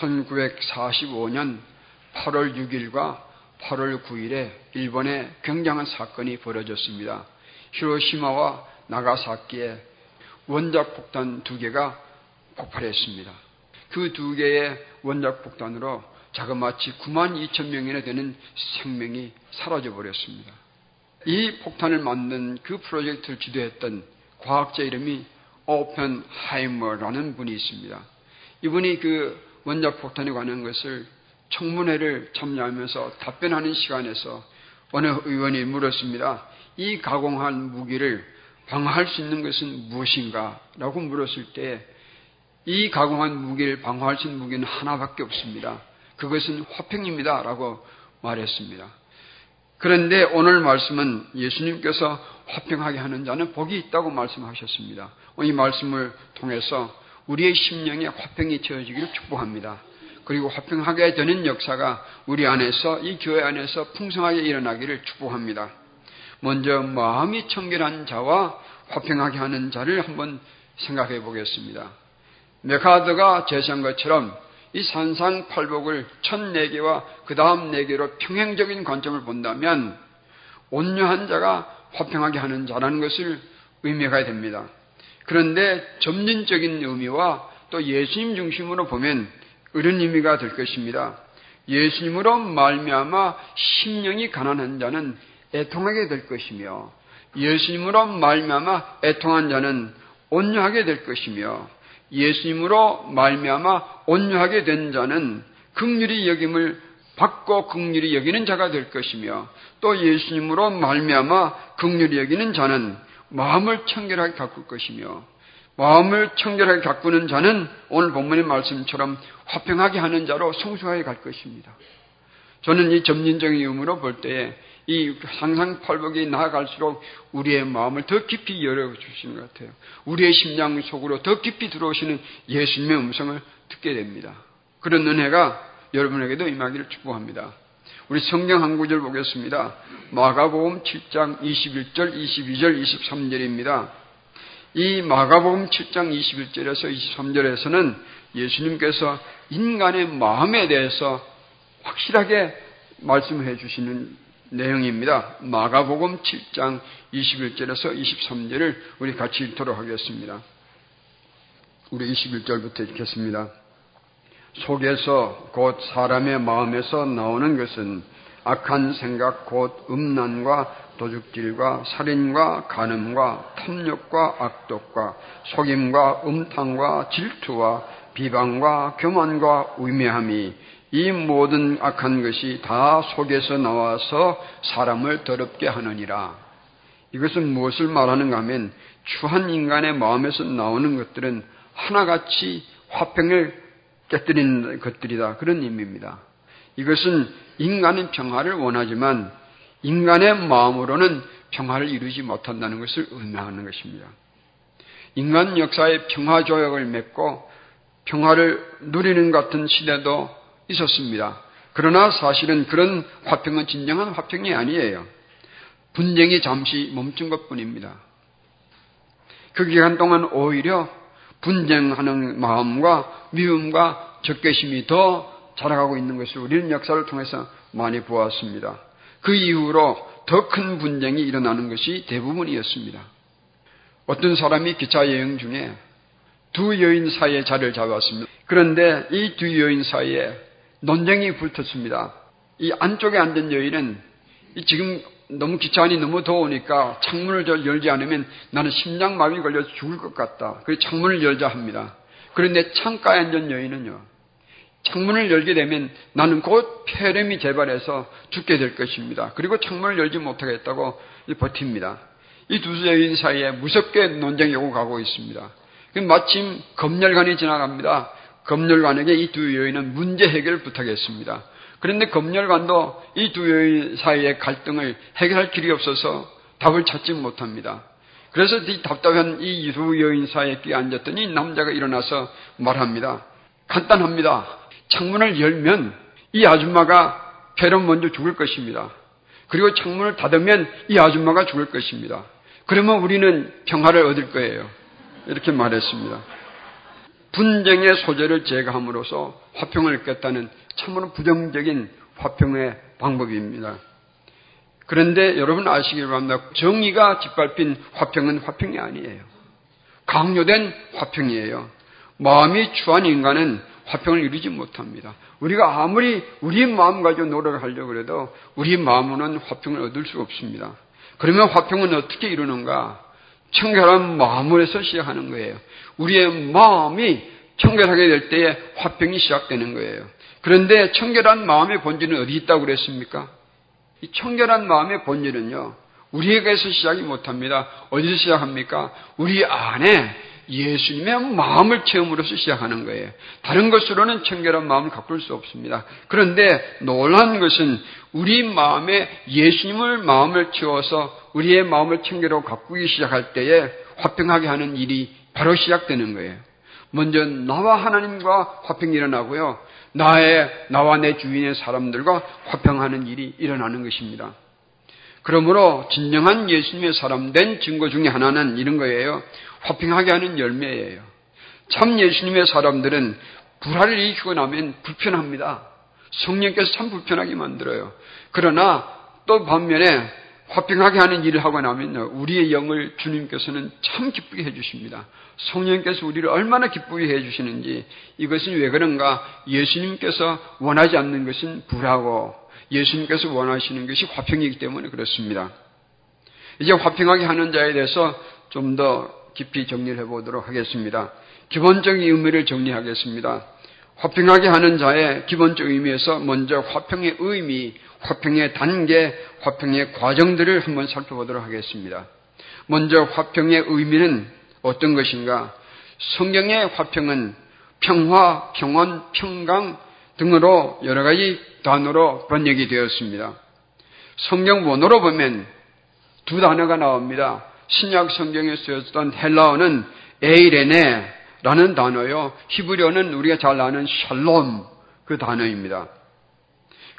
1945년 8월 6일과 8월 9일에 일본에 굉장한 사건이 벌어졌습니다. 히로시마와 나가사키에 원작 폭탄 두 개가 폭발했습니다. 그 두 개의 원작 폭탄으로 자그마치 9만 2천 명이나 되는 생명이 사라져 버렸습니다. 이 폭탄을 만든 그 프로젝트를 지도했던 과학자 이름이 오펜하이머라는 분이 있습니다. 이분이 그 원작 폭탄에 관한 것을 청문회를 참여하면서 답변하는 시간에서 어느 의원이 물었습니다. 이 가공한 무기를 방어할 수 있는 것은 무엇인가? 라고 물었을 때 이 가공한 무기를 방어할 수 있는 무기는 하나밖에 없습니다. 그것은 화평입니다. 라고 말했습니다. 그런데 오늘 말씀은 예수님께서 화평하게 하는 자는 복이 있다고 말씀하셨습니다. 이 말씀을 통해서 우리의 심령에 화평이 채워지기를 축복합니다. 그리고 화평하게 되는 역사가 우리 안에서 이 교회 안에서 풍성하게 일어나기를 축복합니다. 먼저 마음이 청결한 자와 화평하게 하는 자를 한번 생각해 보겠습니다. 메카드가 제시한 것처럼 이 산상팔복을 첫 네 개와 그 다음 네 개로 평행적인 관점을 본다면 온유한 자가 화평하게 하는 자라는 것을 의미가 됩니다. 그런데 점진적인 의미와 또 예수님 중심으로 보면 이런 의미가 될 것입니다. 예수님으로 말미암아 심령이 가난한 자는 애통하게 될 것이며 예수님으로 말미암아 애통한 자는 온유하게 될 것이며 예수님으로 말미암아 온유하게 된 자는 극률이 여김을 받고 극률이 여기는 자가 될 것이며 또 예수님으로 말미암아 극률이 여기는 자는 마음을 청결하게 가꿀 것이며 마음을 청결하게 가꾸는 자는 오늘 본문의 말씀처럼 화평하게 하는 자로 성숙하게 갈 것입니다. 저는 이 점진적인 의미로 볼 때에 이 상상팔복이 나아갈수록 우리의 마음을 더 깊이 열어주시는 것 같아요. 우리의 심장 속으로 더 깊이 들어오시는 예수님의 음성을 듣게 됩니다. 그런 은혜가 여러분에게도 임하기를 축복합니다. 우리 성경 한 구절 보겠습니다. 마가복음 7장 21절, 22절, 23절입니다. 이 마가복음 7장 21절에서 23절에서는 예수님께서 인간의 마음에 대해서 확실하게 말씀해 주시는 내용입니다. 마가복음 7장 21절에서 23절을 우리 같이 읽도록 하겠습니다. 우리 21절부터 읽겠습니다. 속에서 곧 사람의 마음에서 나오는 것은 악한 생각 곧 음란과 도둑질과 살인과 간음과 탐욕과 악독과 속임과 음탕과 질투와 비방과 교만과 위매함이 이 모든 악한 것이 다 속에서 나와서 사람을 더럽게 하느니라. 이것은 무엇을 말하는가 하면 추한 인간의 마음에서 나오는 것들은 하나같이 화평을 깨뜨리는 것들이다. 그런 의미입니다. 이것은 인간은 평화를 원하지만 인간의 마음으로는 평화를 이루지 못한다는 것을 의미하는 것입니다. 인간 역사의 평화 조약을 맺고 평화를 누리는 같은 시대도 있었습니다. 그러나 사실은 그런 화평은 진정한 화평이 아니에요. 분쟁이 잠시 멈춘 것 뿐입니다. 그 기간 동안 오히려 분쟁하는 마음과 미움과 적개심이 더 자라가고 있는 것을 우리는 역사를 통해서 많이 보았습니다. 그 이후로 더 큰 분쟁이 일어나는 것이 대부분이었습니다. 어떤 사람이 기차 여행 중에 두 여인 사이에 자리를 잡았습니다. 그런데 이 두 여인 사이에 논쟁이 불탔습니다. 이 안쪽에 앉은 여인은 지금 너무 기차 안이 너무 더우니까 창문을 열지 않으면 나는 심장마비 걸려서 죽을 것 같다. 그래서 창문을 열자 합니다. 그런데 창가에 앉은 여인은요. 창문을 열게 되면 나는 곧 폐렴이 재발해서 죽게 될 것입니다. 그리고 창문을 열지 못하겠다고 버팁니다. 이 두 여인 사이에 무섭게 논쟁이 오고 가고 있습니다. 마침 검열관이 지나갑니다. 검열관에게 이 두 여인은 문제 해결을 부탁했습니다. 그런데 검열관도 이 두 여인 사이의 갈등을 해결할 길이 없어서 답을 찾지 못합니다. 그래서 이 답답한 이 두 여인 사이에 끼어 앉았더니 남자가 일어나서 말합니다. 간단합니다. 창문을 열면 이 아줌마가 폐렴 먼저 죽을 것입니다. 그리고 창문을 닫으면 이 아줌마가 죽을 것입니다. 그러면 우리는 평화를 얻을 거예요. 이렇게 말했습니다. 분쟁의 소재를 제거함으로써 화평을 깼다는 참으로 부정적인 화평의 방법입니다. 그런데 여러분 아시길 바랍니다. 정의가 짓밟힌 화평은 화평이 아니에요. 강요된 화평이에요. 마음이 추한 인간은 화평을 이루지 못합니다. 우리가 아무리 우리 마음 가지고 노력을 하려고 해도 우리 마음으로는 화평을 얻을 수 없습니다. 그러면 화평은 어떻게 이루는가? 청결한 마음으로서 시작하는 거예요. 우리의 마음이 청결하게 될 때에 화평이 시작되는 거예요. 그런데 청결한 마음의 본질은 어디 있다고 그랬습니까? 이 청결한 마음의 본질은요, 우리에게서 시작이 못합니다. 어디서 시작합니까? 우리 안에 예수님의 마음을 체험으로서 시작하는 거예요. 다른 것으로는 청결한 마음을 가꿀 수 없습니다. 그런데 놀란 것은 우리 마음에 예수님을 마음을 채워서 우리의 마음을 청결하고 가꾸기 시작할 때에 화평하게 하는 일이 바로 시작되는 거예요. 먼저 나와 하나님과 화평이 일어나고요. 나의 나와 내 주위의 사람들과 화평하는 일이 일어나는 것입니다. 그러므로 진정한 예수님의 사람 된 증거 중에 하나는 이런 거예요. 화평하게 하는 열매예요. 참 예수님의 사람들은 불화를 일으키고 나면 불편합니다. 성령께서 참 불편하게 만들어요. 그러나 또 반면에 화평하게 하는 일을 하고 나면 우리의 영을 주님께서는 참 기쁘게 해주십니다. 성령께서 우리를 얼마나 기쁘게 해주시는지 이것은 왜 그런가? 예수님께서 원하지 않는 것은 불하고 예수님께서 원하시는 것이 화평이기 때문에 그렇습니다. 이제 화평하게 하는 자에 대해서 좀 더 깊이 정리를 해보도록 하겠습니다. 기본적인 의미를 정리하겠습니다. 화평하게 하는 자의 기본적 의미에서 먼저 화평의 의미, 화평의 단계, 화평의 과정들을 한번 살펴보도록 하겠습니다. 먼저 화평의 의미는 어떤 것인가? 성경의 화평은 평화, 평온, 평강 등으로 여러 가지 단어로 번역이 되었습니다. 성경 원어로 보면 두 단어가 나옵니다. 신약 성경에 쓰였던 헬라어는 에이레네라는 단어요. 히브리어는 우리가 잘 아는 샬롬 그 단어입니다.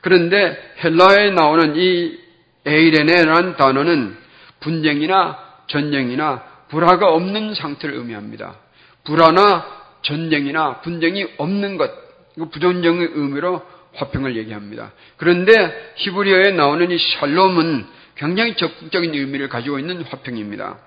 그런데 헬라어에 나오는 이 에이레네라는 단어는 분쟁이나 전쟁이나 불화가 없는 상태를 의미합니다. 불화나 전쟁이나 분쟁이 없는 것, 이거 부정적인 의미로 화평을 얘기합니다. 그런데 히브리어에 나오는 이 샬롬은 굉장히 적극적인 의미를 가지고 있는 화평입니다.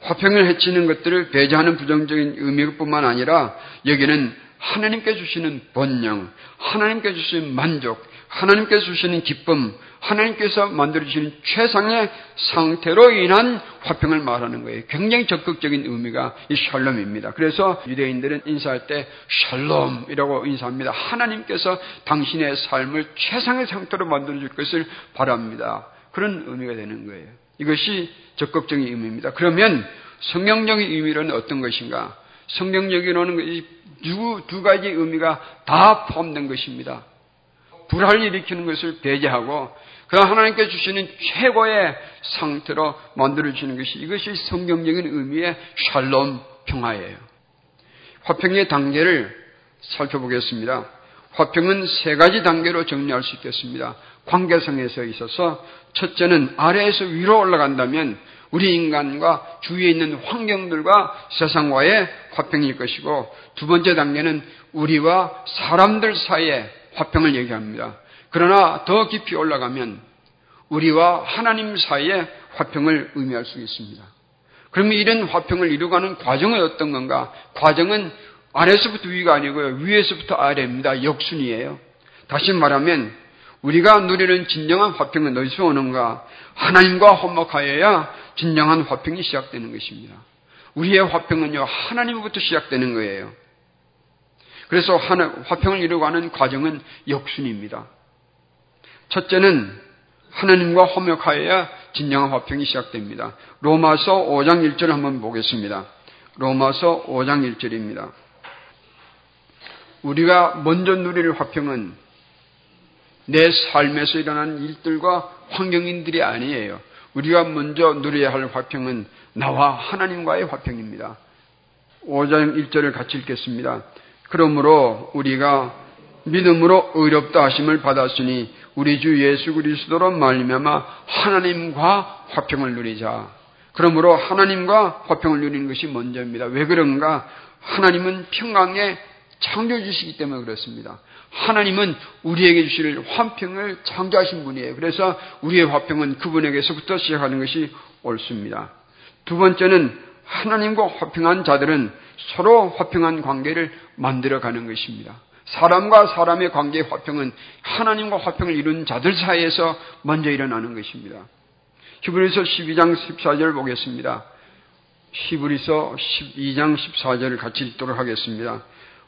화평을 해치는 것들을 배제하는 부정적인 의미뿐만 아니라 여기는 하나님께 주시는 번영, 하나님께 주시는 만족, 하나님께서 주시는 기쁨, 하나님께서 만들어주시는 최상의 상태로 인한 화평을 말하는 거예요. 굉장히 적극적인 의미가 이 샬롬입니다. 그래서 유대인들은 인사할 때 샬롬이라고 인사합니다. 하나님께서 당신의 삶을 최상의 상태로 만들어줄 것을 바랍니다. 그런 의미가 되는 거예요. 이것이 적극적인 의미입니다. 그러면 성경적인 의미로는 어떤 것인가? 성경적으로는 두, 두 가지 의미가 다 포함된 것입니다. 불화를 일으키는 것을 배제하고 그 하나님께 주시는 최고의 상태로 만들어 주시는 것이 이것이 성경적인 의미의 샬롬 평화예요. 화평의 단계를 살펴보겠습니다. 화평은 세 가지 단계로 정리할 수 있겠습니다. 관계성에서 있어서 첫째는 아래에서 위로 올라간다면 우리 인간과 주위에 있는 환경들과 세상과의 화평일 것이고 두 번째 단계는 우리와 사람들 사이에 화평을 얘기합니다. 그러나 더 깊이 올라가면 우리와 하나님 사이의 화평을 의미할 수 있습니다. 그러면 이런 화평을 이루가는 과정은 어떤 건가? 과정은 아래서부터 위가 아니고요. 위에서부터 아래입니다. 역순이에요. 다시 말하면 우리가 누리는 진정한 화평은 어디서 오는가? 하나님과 화목하여야 진정한 화평이 시작되는 것입니다. 우리의 화평은요, 하나님부터 시작되는 거예요. 그래서 화평을 이루고 가는 과정은 역순입니다. 첫째는 하나님과 화목하여야 진정한 화평이 시작됩니다. 로마서 5장 1절 한번 보겠습니다. 로마서 5장 1절입니다. 우리가 먼저 누릴 화평은 내 삶에서 일어난 일들과 환경인들이 아니에요. 우리가 먼저 누려야 할 화평은 나와 하나님과의 화평입니다. 5장 1절을 같이 읽겠습니다. 그러므로 우리가 믿음으로 의롭다 하심을 받았으니 우리 주 예수 그리스도로 말미암아 하나님과 화평을 누리자. 그러므로 하나님과 화평을 누리는 것이 먼저입니다. 왜 그런가? 하나님은 평강의 창조주시기 때문에 그렇습니다. 하나님은 우리에게 주실 화평을 창조하신 분이에요. 그래서 우리의 화평은 그분에게서부터 시작하는 것이 옳습니다. 두 번째는 하나님과 화평한 자들은 서로 화평한 관계를 만들어가는 것입니다. 사람과 사람의 관계의 화평은 하나님과 화평을 이룬 자들 사이에서 먼저 일어나는 것입니다. 히브리서 12장 14절 보겠습니다. 히브리서 12장 14절을 같이 읽도록 하겠습니다.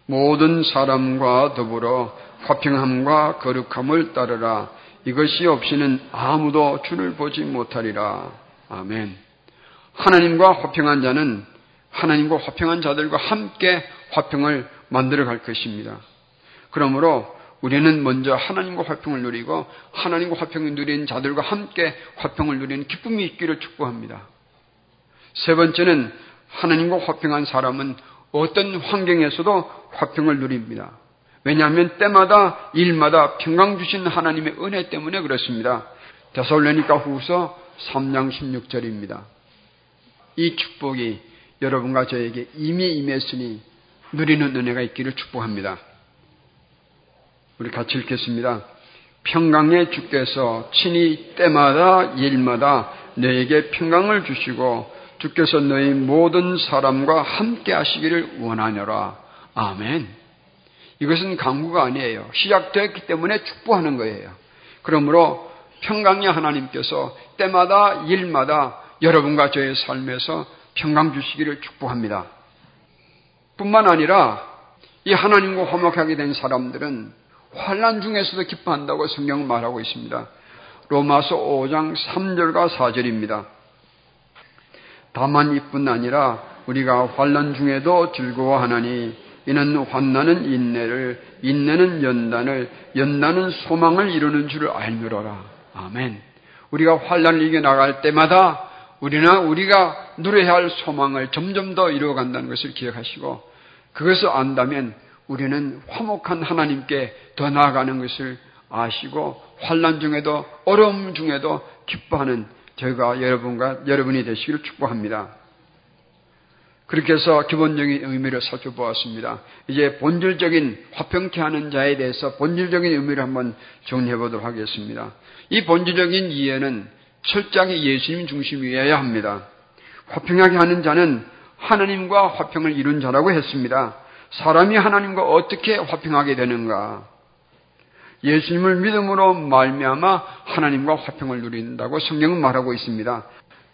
모든 사람과 더불어 화평함과 거룩함을 따르라. 이것이 없이는 아무도 주를 보지 못하리라. 아멘. 하나님과 화평한 자는 하나님과 화평한 자들과 함께 화평을 만들어 갈 것입니다. 그러므로 우리는 먼저 하나님과 화평을 누리고 하나님과 화평을 누린 자들과 함께 화평을 누리는 기쁨이 있기를 축복합니다. 세 번째는 하나님과 화평한 사람은 어떤 환경에서도 화평을 누립니다. 왜냐하면 때마다 일마다 평강 주신 하나님의 은혜 때문에 그렇습니다. 데살로니가 후서 3장 16절입니다. 이 축복이 여러분과 저에게 이미 임했으니 누리는 은혜가 있기를 축복합니다. 우리 같이 읽겠습니다. 평강의 주께서 친히 때마다 일마다 너에게 평강을 주시고 주께서 너희 모든 사람과 함께 하시기를 원하노라. 아멘. 이것은 강구가 아니에요. 시작되었기 때문에 축복하는 거예요. 그러므로 평강의 하나님께서 때마다 일마다 여러분과 저의 삶에서 평강 주시기를 축복합니다. 뿐만 아니라 이 하나님과 화목하게 된 사람들은 환란 중에서도 기뻐한다고 성경은 말하고 있습니다. 로마서 5장 3절과 4절입니다. 다만 이뿐 아니라 우리가 환란 중에도 즐거워하나니 이는 환난은 인내를 인내는 연단을 연단은 소망을 이루는 줄을 알미로라. 아멘. 우리가 환란을 이겨 나갈 때마다 우리는 우리가 누려야 할 소망을 점점 더 이루어간다는 것을 기억하시고 그것을 안다면 우리는 화목한 하나님께 더 나아가는 것을 아시고 환란 중에도 어려움 중에도 기뻐하는 저희가 여러분과 여러분이 되시기를 축복합니다. 그렇게 해서 기본적인 의미를 살펴보았습니다. 이제 본질적인 화평케 하는 자에 대해서 본질적인 의미를 한번 정리해 보도록 하겠습니다. 이 본질적인 이해는 철저하게 예수님 중심이어야 합니다. 화평하게 하는 자는 하나님과 화평을 이룬 자라고 했습니다. 사람이 하나님과 어떻게 화평하게 되는가? 예수님을 믿음으로 말미암아 하나님과 화평을 누린다고 성경은 말하고 있습니다.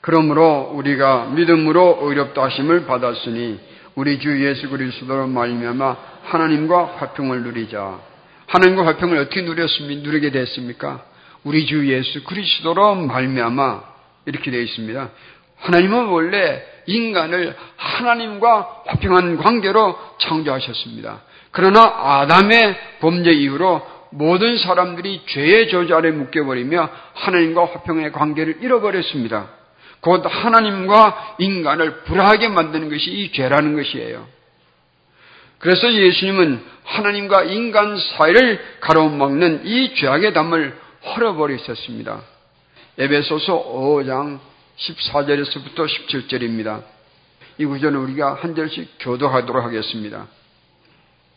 그러므로 우리가 믿음으로 의롭다 하심을 받았으니 우리 주 예수 그리스도로 말미암아 하나님과 화평을 누리자. 하나님과 화평을 어떻게 누렸습니까? 누리게 됐습니까? 우리 주 예수 그리스도로 말미암아 이렇게 되어 있습니다. 하나님은 원래 인간을 하나님과 화평한 관계로 창조하셨습니다. 그러나 아담의 범죄 이후로 모든 사람들이 죄의 아래 묶여버리며 하나님과 화평의 관계를 잃어버렸습니다. 곧 하나님과 인간을 불화하게 만드는 것이 이 죄라는 것이에요. 그래서 예수님은 하나님과 인간 사이를 가로막는 이 죄악의 담을 헐어버리셨습니다. 에베소서 5장 14절에서부터 17절입니다. 이 구절은 우리가 한 절씩 교도하도록 하겠습니다.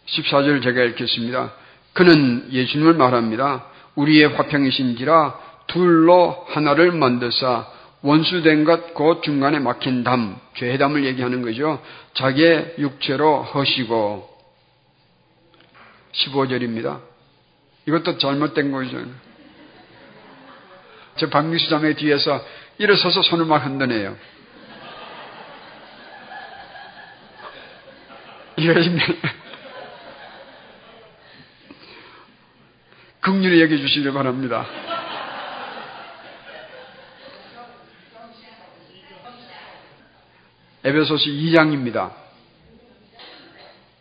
14절 제가 읽겠습니다. 그는 예수님을 말합니다. 우리의 화평이신지라 둘로 하나를 만드사 원수된 것 곧 중간에 막힌 담, 죄담을 얘기하는 거죠. 자기의 육체로 허시고 15절입니다. 이것도 잘못된 거죠. 저 박미수 자매 뒤에서 일어서서 손을 막 흔드네요. 이러시면 긍휼히 여겨 주시길 바랍니다. 에베소서 2장입니다.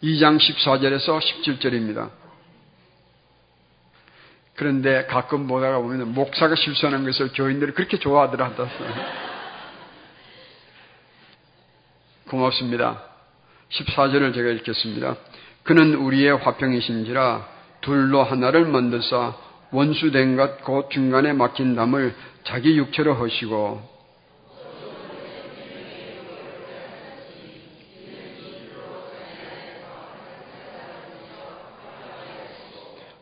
2장 14절에서 17절입니다. 그런데 가끔 보다가 보면 목사가 실수하는 것을 교인들이 그렇게 좋아하더라. 고맙습니다. 14절을 제가 읽겠습니다. 그는 우리의 화평이신지라 둘로 하나를 만드사 원수된 것 곧 중간에 막힌 담을 자기 육체로 허시고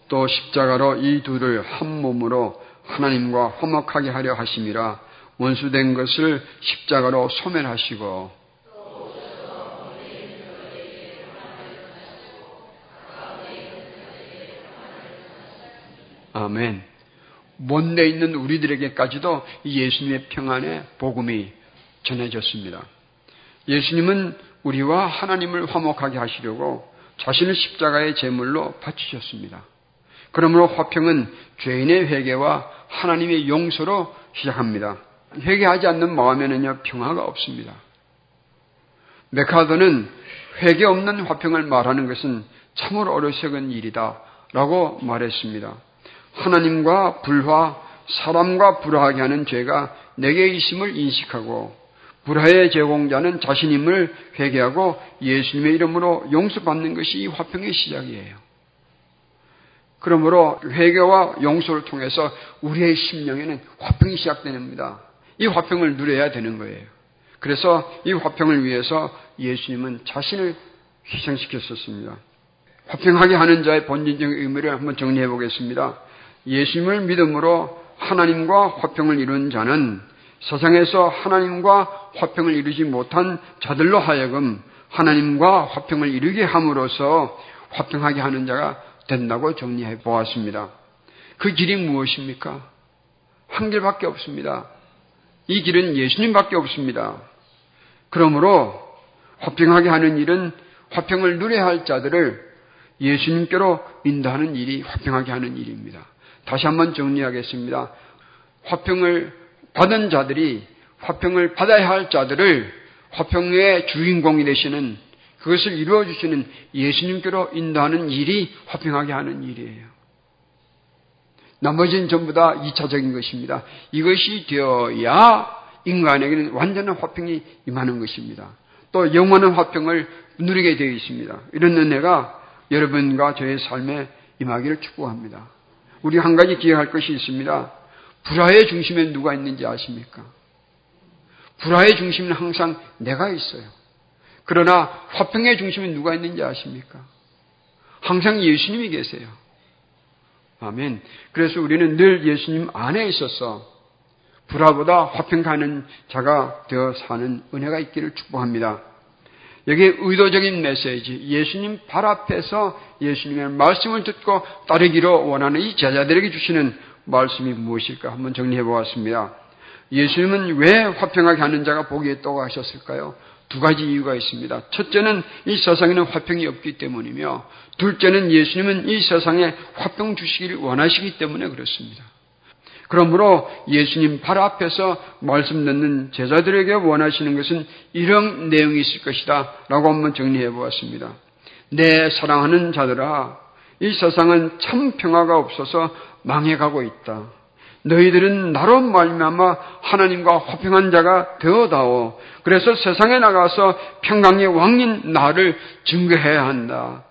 또 십자가로 이 둘을 한 몸으로 하나님과 화목하게 하려 하심이라 원수된 것을 십자가로 소멸하시고 아멘. 못내 있는 우리들에게까지도 예수님의 평안의 복음이 전해졌습니다. 예수님은 우리와 하나님을 화목하게 하시려고 자신을 십자가의 제물로 바치셨습니다. 그러므로 화평은 죄인의 회개와 하나님의 용서로 시작합니다. 회개하지 않는 마음에는요 평화가 없습니다. 메카더는 회개 없는 화평을 말하는 것은 참으로 어리석은 일이다라고 말했습니다. 하나님과 불화, 사람과 불화하게 하는 죄가 내게 있음을 인식하고 불화의 제공자는 자신임을 회개하고 예수님의 이름으로 용서받는 것이 이 화평의 시작이에요. 그러므로 회개와 용서를 통해서 우리의 심령에는 화평이 시작됩니다. 이 화평을 누려야 되는 거예요. 그래서 이 화평을 위해서 예수님은 자신을 희생시켰었습니다. 화평하게 하는 자의 본질적 의미를 한번 정리해 보겠습니다. 예수님을 믿음으로 하나님과 화평을 이룬 자는 세상에서 하나님과 화평을 이루지 못한 자들로 하여금 하나님과 화평을 이루게 함으로써 화평하게 하는 자가 된다고 정리해 보았습니다. 그 길이 무엇입니까? 한 길밖에 없습니다. 이 길은 예수님밖에 없습니다. 그러므로 화평하게 하는 일은 화평을 누려야 할 자들을 예수님께로 인도하는 일이 화평하게 하는 일입니다. 다시 한번 정리하겠습니다. 화평을 받은 자들이 화평을 받아야 할 자들을 화평의 주인공이 되시는 그것을 이루어 주시는 예수님께로 인도하는 일이 화평하게 하는 일이에요. 나머지는 전부 다 2차적인 것입니다. 이것이 되어야 인간에게는 완전한 화평이 임하는 것입니다. 또 영원한 화평을 누리게 되어 있습니다. 이런 은혜가 여러분과 저의 삶에 임하기를 축복합니다. 우리 한 가지 기억할 것이 있습니다. 불화의 중심에 누가 있는지 아십니까? 불화의 중심은 항상 내가 있어요. 그러나 화평의 중심에 누가 있는지 아십니까? 항상 예수님이 계세요. 아멘. 그래서 우리는 늘 예수님 안에 있어서 불화보다 화평 가는 자가 되어 사는 은혜가 있기를 축복합니다. 여기 의도적인 메시지, 예수님 발 앞에서 예수님의 말씀을 듣고 따르기로 원하는 이 제자들에게 주시는 말씀이 무엇일까 한번 정리해 보았습니다. 예수님은 왜 화평하게 하는 자가 복이 있다고 하셨을까요? 두 가지 이유가 있습니다. 첫째는 이 세상에는 화평이 없기 때문이며, 둘째는 예수님은 이 세상에 화평 주시기를 원하시기 때문에 그렇습니다. 그러므로 예수님 발 앞에서 말씀 듣는 제자들에게 원하시는 것은 이런 내용이 있을 것이다. 라고 한번 정리해 보았습니다. 내 사랑하는 자들아, 이 세상은 참 평화가 없어서 망해가고 있다. 너희들은 나로 말미암아 하나님과 화평한 자가 되어다오. 그래서 세상에 나가서 평강의 왕인 나를 증거해야 한다.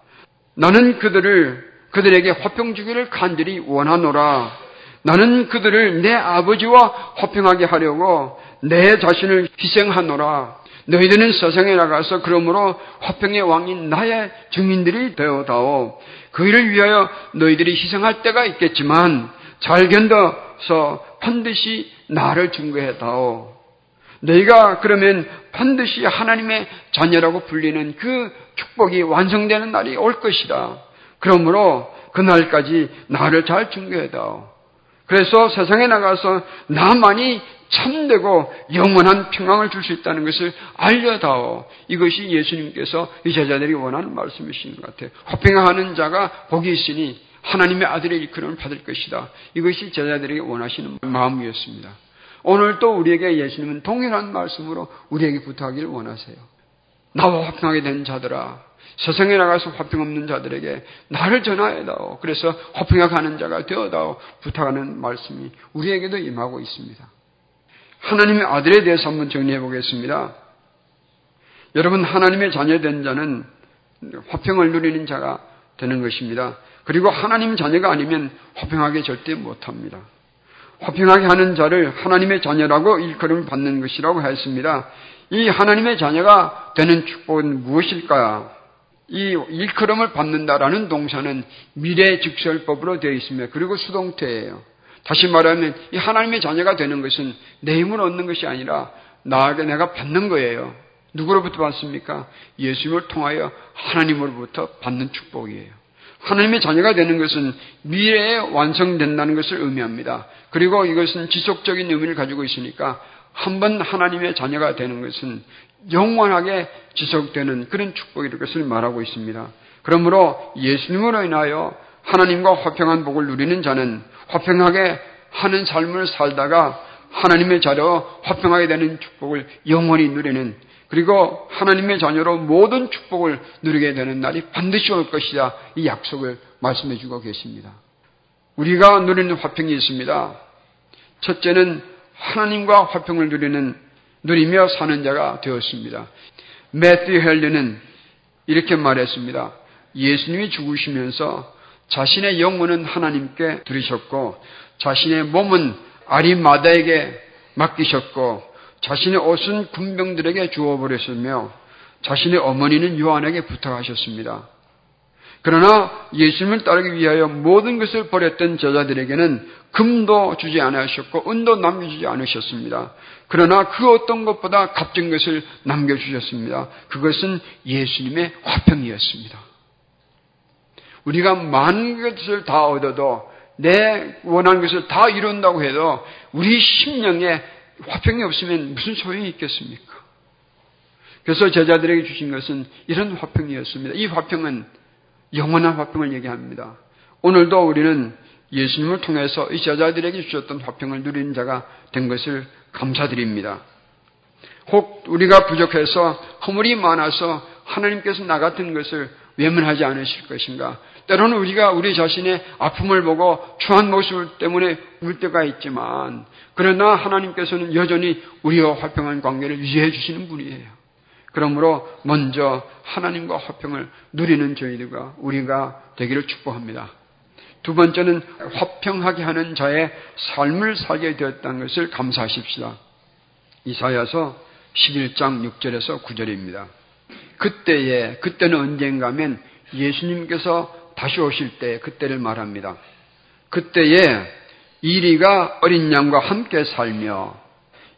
나는 그들을 그들에게 화평 주기를 간절히 원하노라. 나는 그들을 내 아버지와 화평하게 하려고 내 자신을 희생하노라. 너희들은 세상에 나가서 그러므로 화평의 왕인 나의 증인들이 되어다오. 그 일을 위하여 너희들이 희생할 때가 있겠지만 잘 견뎌 서 반드시 나를 증거해다오. 너희가 그러면 반드시 하나님의 자녀라고 불리는 그 축복이 완성되는 날이 올 것이다. 그러므로 그날까지 나를 잘 증거해다오. 그래서 세상에 나가서 나만이 참되고 영원한 평강을 줄 수 있다는 것을 알려다오. 이것이 예수님께서 이 제자들이 원하는 말씀이신 것 같아요. 화평하는 자가 복이 있으니 하나님의 아들의 일컬음을 받을 것이다. 이것이 제자들에게 원하시는 마음이었습니다. 오늘 또 우리에게 예수님은 동일한 말씀으로 우리에게 부탁하기를 원하세요. 나와 화평하게 된 자들아, 세상에 나가서 화평 없는 자들에게 나를 전하여다오. 그래서 화평하게 하는 자가 되어다오. 부탁하는 말씀이 우리에게도 임하고 있습니다. 하나님의 아들에 대해서 한번 정리해 보겠습니다. 여러분, 하나님의 자녀된 자는 화평을 누리는 자가 되는 것입니다. 그리고 하나님 자녀가 아니면 화평하게 절대 못합니다. 화평하게 하는 자를 하나님의 자녀라고 일컬음 받는 것이라고 했습니다. 이 하나님의 자녀가 되는 축복은 무엇일까요? 이 일컬음을 받는다라는 동사는 미래 직설법으로 되어 있습니다. 그리고 수동태예요. 다시 말하면 이 하나님의 자녀가 되는 것은 내 힘을 얻는 것이 아니라 나에게 내가 받는 거예요. 누구로부터 받습니까? 예수님을 통하여 하나님으로부터 받는 축복이에요. 하나님의 자녀가 되는 것은 미래에 완성된다는 것을 의미합니다. 그리고 이것은 지속적인 의미를 가지고 있으니까 한 번 하나님의 자녀가 되는 것은 영원하게 지속되는 그런 축복이라는 것을 말하고 있습니다. 그러므로 예수님으로 인하여 하나님과 화평한 복을 누리는 자는 화평하게 하는 삶을 살다가 하나님의 자녀 화평하게 되는 축복을 영원히 누리는 그리고 하나님의 자녀로 모든 축복을 누리게 되는 날이 반드시 올 것이다. 이 약속을 말씀해 주고 계십니다. 우리가 누리는 화평이 있습니다. 첫째는 하나님과 화평을 누리는 누리며 사는 자가 되었습니다. 매튜 헬리는 이렇게 말했습니다. 예수님이 죽으시면서 자신의 영혼은 하나님께 들으셨고 자신의 몸은 아리마다에게 맡기셨고 자신의 옷은 군병들에게 주어버렸으며 자신의 어머니는 요한에게 부탁하셨습니다. 그러나 예수님을 따르기 위하여 모든 것을 버렸던 저자들에게는 금도 주지 않으셨고 은도 남겨주지 않으셨습니다. 그러나 그 어떤 것보다 값진 것을 남겨주셨습니다. 그것은 예수님의 화평이었습니다. 우리가 많은 것을 다 얻어도 내 원하는 것을 다 이룬다고 해도 우리 심령에 화평이 없으면 무슨 소용이 있겠습니까? 그래서 제자들에게 주신 것은 이런 화평이었습니다. 이 화평은 영원한 화평을 얘기합니다. 오늘도 우리는 예수님을 통해서 이 제자들에게 주셨던 화평을 누리는 자가 된 것을 감사드립니다. 혹 우리가 부족해서 허물이 많아서 하나님께서 나 같은 것을 외면하지 않으실 것인가? 때로는 우리가 우리 자신의 아픔을 보고 추한 모습 때문에 울 때가 있지만, 그러나 하나님께서는 여전히 우리와 화평한 관계를 유지해 주시는 분이에요. 그러므로 먼저 하나님과 화평을 누리는 저희들과 우리가 되기를 축복합니다. 두 번째는 화평하게 하는 자의 삶을 살게 되었다는 것을 감사하십시다. 이사야서 11장 6절에서 9절입니다. 그때에, 그때는 언젠가 하면 예수님께서 다시 오실 때 그때를 말합니다. 그때에 이리가 어린 양과 함께 살며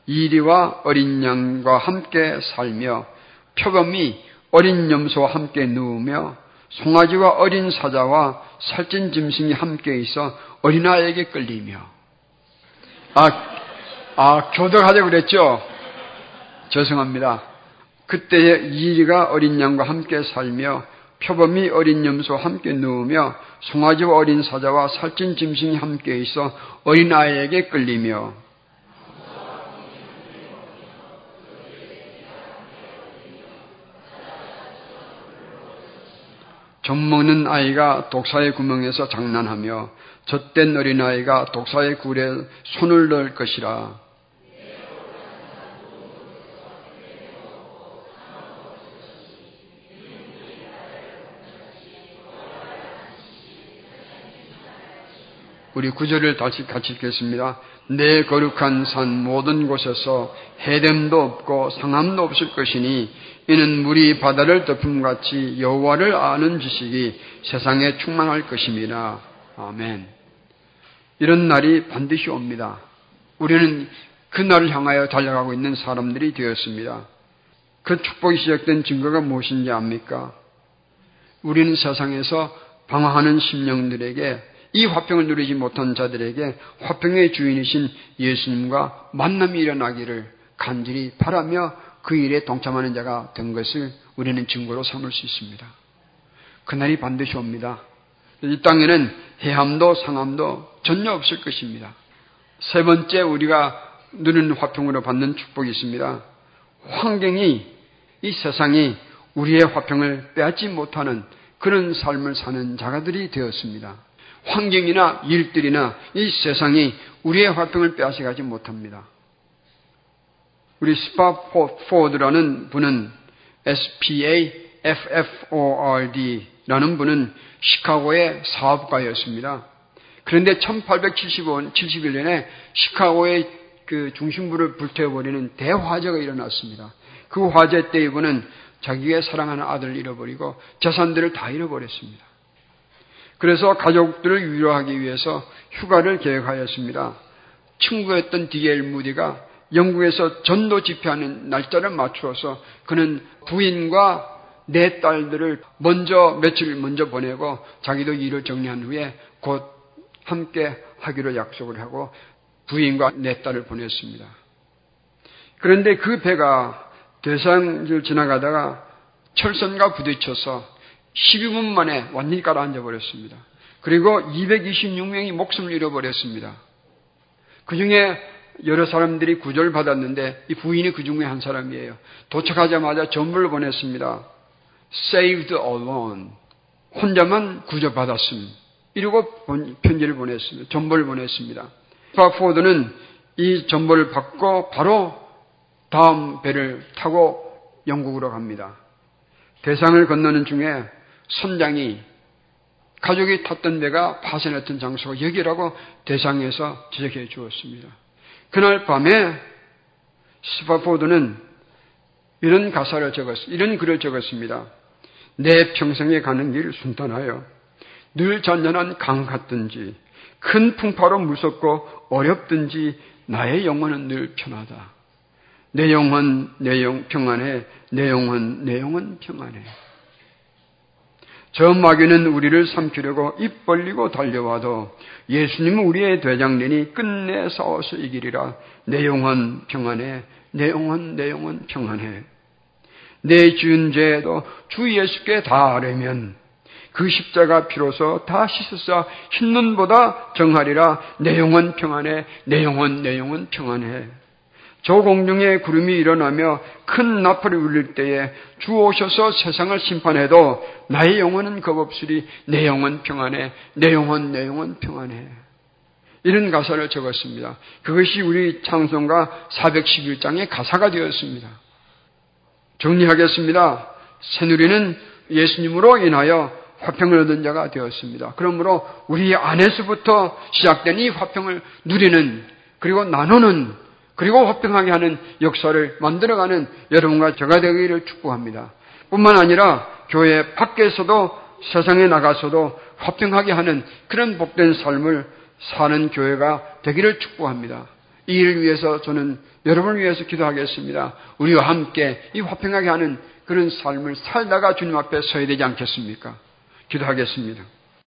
이리와 어린 양과 함께 살며 표범이 어린 염소와 함께 누우며 송아지와 어린 사자와 살찐 짐승이 함께 있어 어린아이에게 끌리며 아, 아 교도하자고 그랬죠? 죄송합니다. 그때에 이리가 어린 양과 함께 살며 표범이 어린 염소와 함께 누우며 송아지와 어린 사자와 살찐 짐승이 함께 있어 어린 아이에게 끌리며 젖먹는 아이가 독사의 구멍에서 장난하며 젖된 어린아이가 독사의 굴에 손을 넣을 것이라. 우리 구절을 다시 같이 읽겠습니다. 내 거룩한 산 모든 곳에서 해됨도 없고 상함도 없을 것이니 이는 물이 바다를 덮음같이 여호와를 아는 지식이 세상에 충만할 것입니다. 아멘. 이런 날이 반드시 옵니다. 우리는 그 날을 향하여 달려가고 있는 사람들이 되었습니다. 그 축복이 시작된 증거가 무엇인지 압니까? 우리는 세상에서 방황하는 심령들에게 이 화평을 누리지 못한 자들에게 화평의 주인이신 예수님과 만남이 일어나기를 간절히 바라며 그 일에 동참하는 자가 된 것을 우리는 증거로 삼을 수 있습니다. 그날이 반드시 옵니다. 이 땅에는 해함도 상함도 전혀 없을 것입니다. 세 번째 우리가 누리는 화평으로 받는 축복이 있습니다. 환경이 이 세상이 우리의 화평을 빼앗지 못하는 그런 삶을 사는 자가들이 되었습니다. 환경이나 일들이나 이 세상이 우리의 화평을 빼앗아가지 못합니다. 우리 스파포드라는 분은 S-P-A-F-F-O-R-D라는 분은 시카고의 사업가였습니다. 그런데 1871년에 시카고의 그 중심부를 불태워버리는 대화재가 일어났습니다. 그 화재 때 이분은 자기의 사랑하는 아들을 잃어버리고 재산들을 다 잃어버렸습니다. 그래서 가족들을 위로하기 위해서 휴가를 계획하였습니다. 친구였던 디엘 무디가 영국에서 전도 집회하는 날짜를 맞추어서 그는 부인과 네 딸들을 먼저 며칠 먼저 보내고 자기도 일을 정리한 후에 곧 함께 하기로 약속을 하고 부인과 네 딸을 보냈습니다. 그런데 그 배가 대상을 지나가다가 철선과 부딪혀서 12분 만에 완전히 가라앉아 버렸습니다. 그리고 226명이 목숨을 잃어버렸습니다. 그 중에 여러 사람들이 구조를 받았는데 이 부인이 그 중에 한 사람이에요. 도착하자마자 전부를 보냈습니다. saved alone. 혼자만 구조받았음. 이러고 편지를 보냈습니다. 전보를 보냈습니다. 스파포드는 이 전보를 받고 바로 다음 배를 타고 영국으로 갑니다. 대상을 건너는 중에 선장이 가족이 탔던 배가 파손했던 장소가 여기라고 대상에서 지적해 주었습니다. 그날 밤에 스파포드는 이런 가사를 적었, 이런 글을 적었습니다. 내 평생에 가는 길 순탄하여 늘 잔잔한 강 같든지 큰 풍파로 무섭고 어렵든지 나의 영혼은 늘 편하다. 내 영혼, 내 영, 평안해. 내 영혼, 내 영혼 평안해. 저 마귀는 우리를 삼키려고 입 벌리고 달려와도 예수님은 우리의 대장내니 끝내 싸워서 이기리라. 내 영혼 평안해. 내 영혼, 내 영혼 평안해. 내 지은 죄도 주 예수께 다 아뢰면 그 십자가 피로서 다 씻어서 흰눈보다 정하리라 내 영혼 평안해 내 영혼 내 영혼 평안해 저 공중에 구름이 일어나며 큰 나팔이 울릴 때에 주 오셔서 세상을 심판해도 나의 영혼은 겁없으리 내 영혼 평안해 내 영혼 내 영혼 평안해 이런 가사를 적었습니다. 그것이 우리 창송가 411장의 가사가 되었습니다. 정리하겠습니다. 새누리는 예수님으로 인하여 화평을 얻은 자가 되었습니다. 그러므로 우리 안에서부터 시작된 이 화평을 누리는 그리고 나누는 그리고 화평하게 하는 역사를 만들어가는 여러분과 제가 되기를 축복합니다. 뿐만 아니라 교회 밖에서도 세상에 나가서도 화평하게 하는 그런 복된 삶을 사는 교회가 되기를 축복합니다. 이 일을 위해서 저는 여러분을 위해서 기도하겠습니다. 우리와 함께 이 화평하게 하는 그런 삶을 살다가 주님 앞에 서야 되지 않겠습니까? 기도하겠습니다.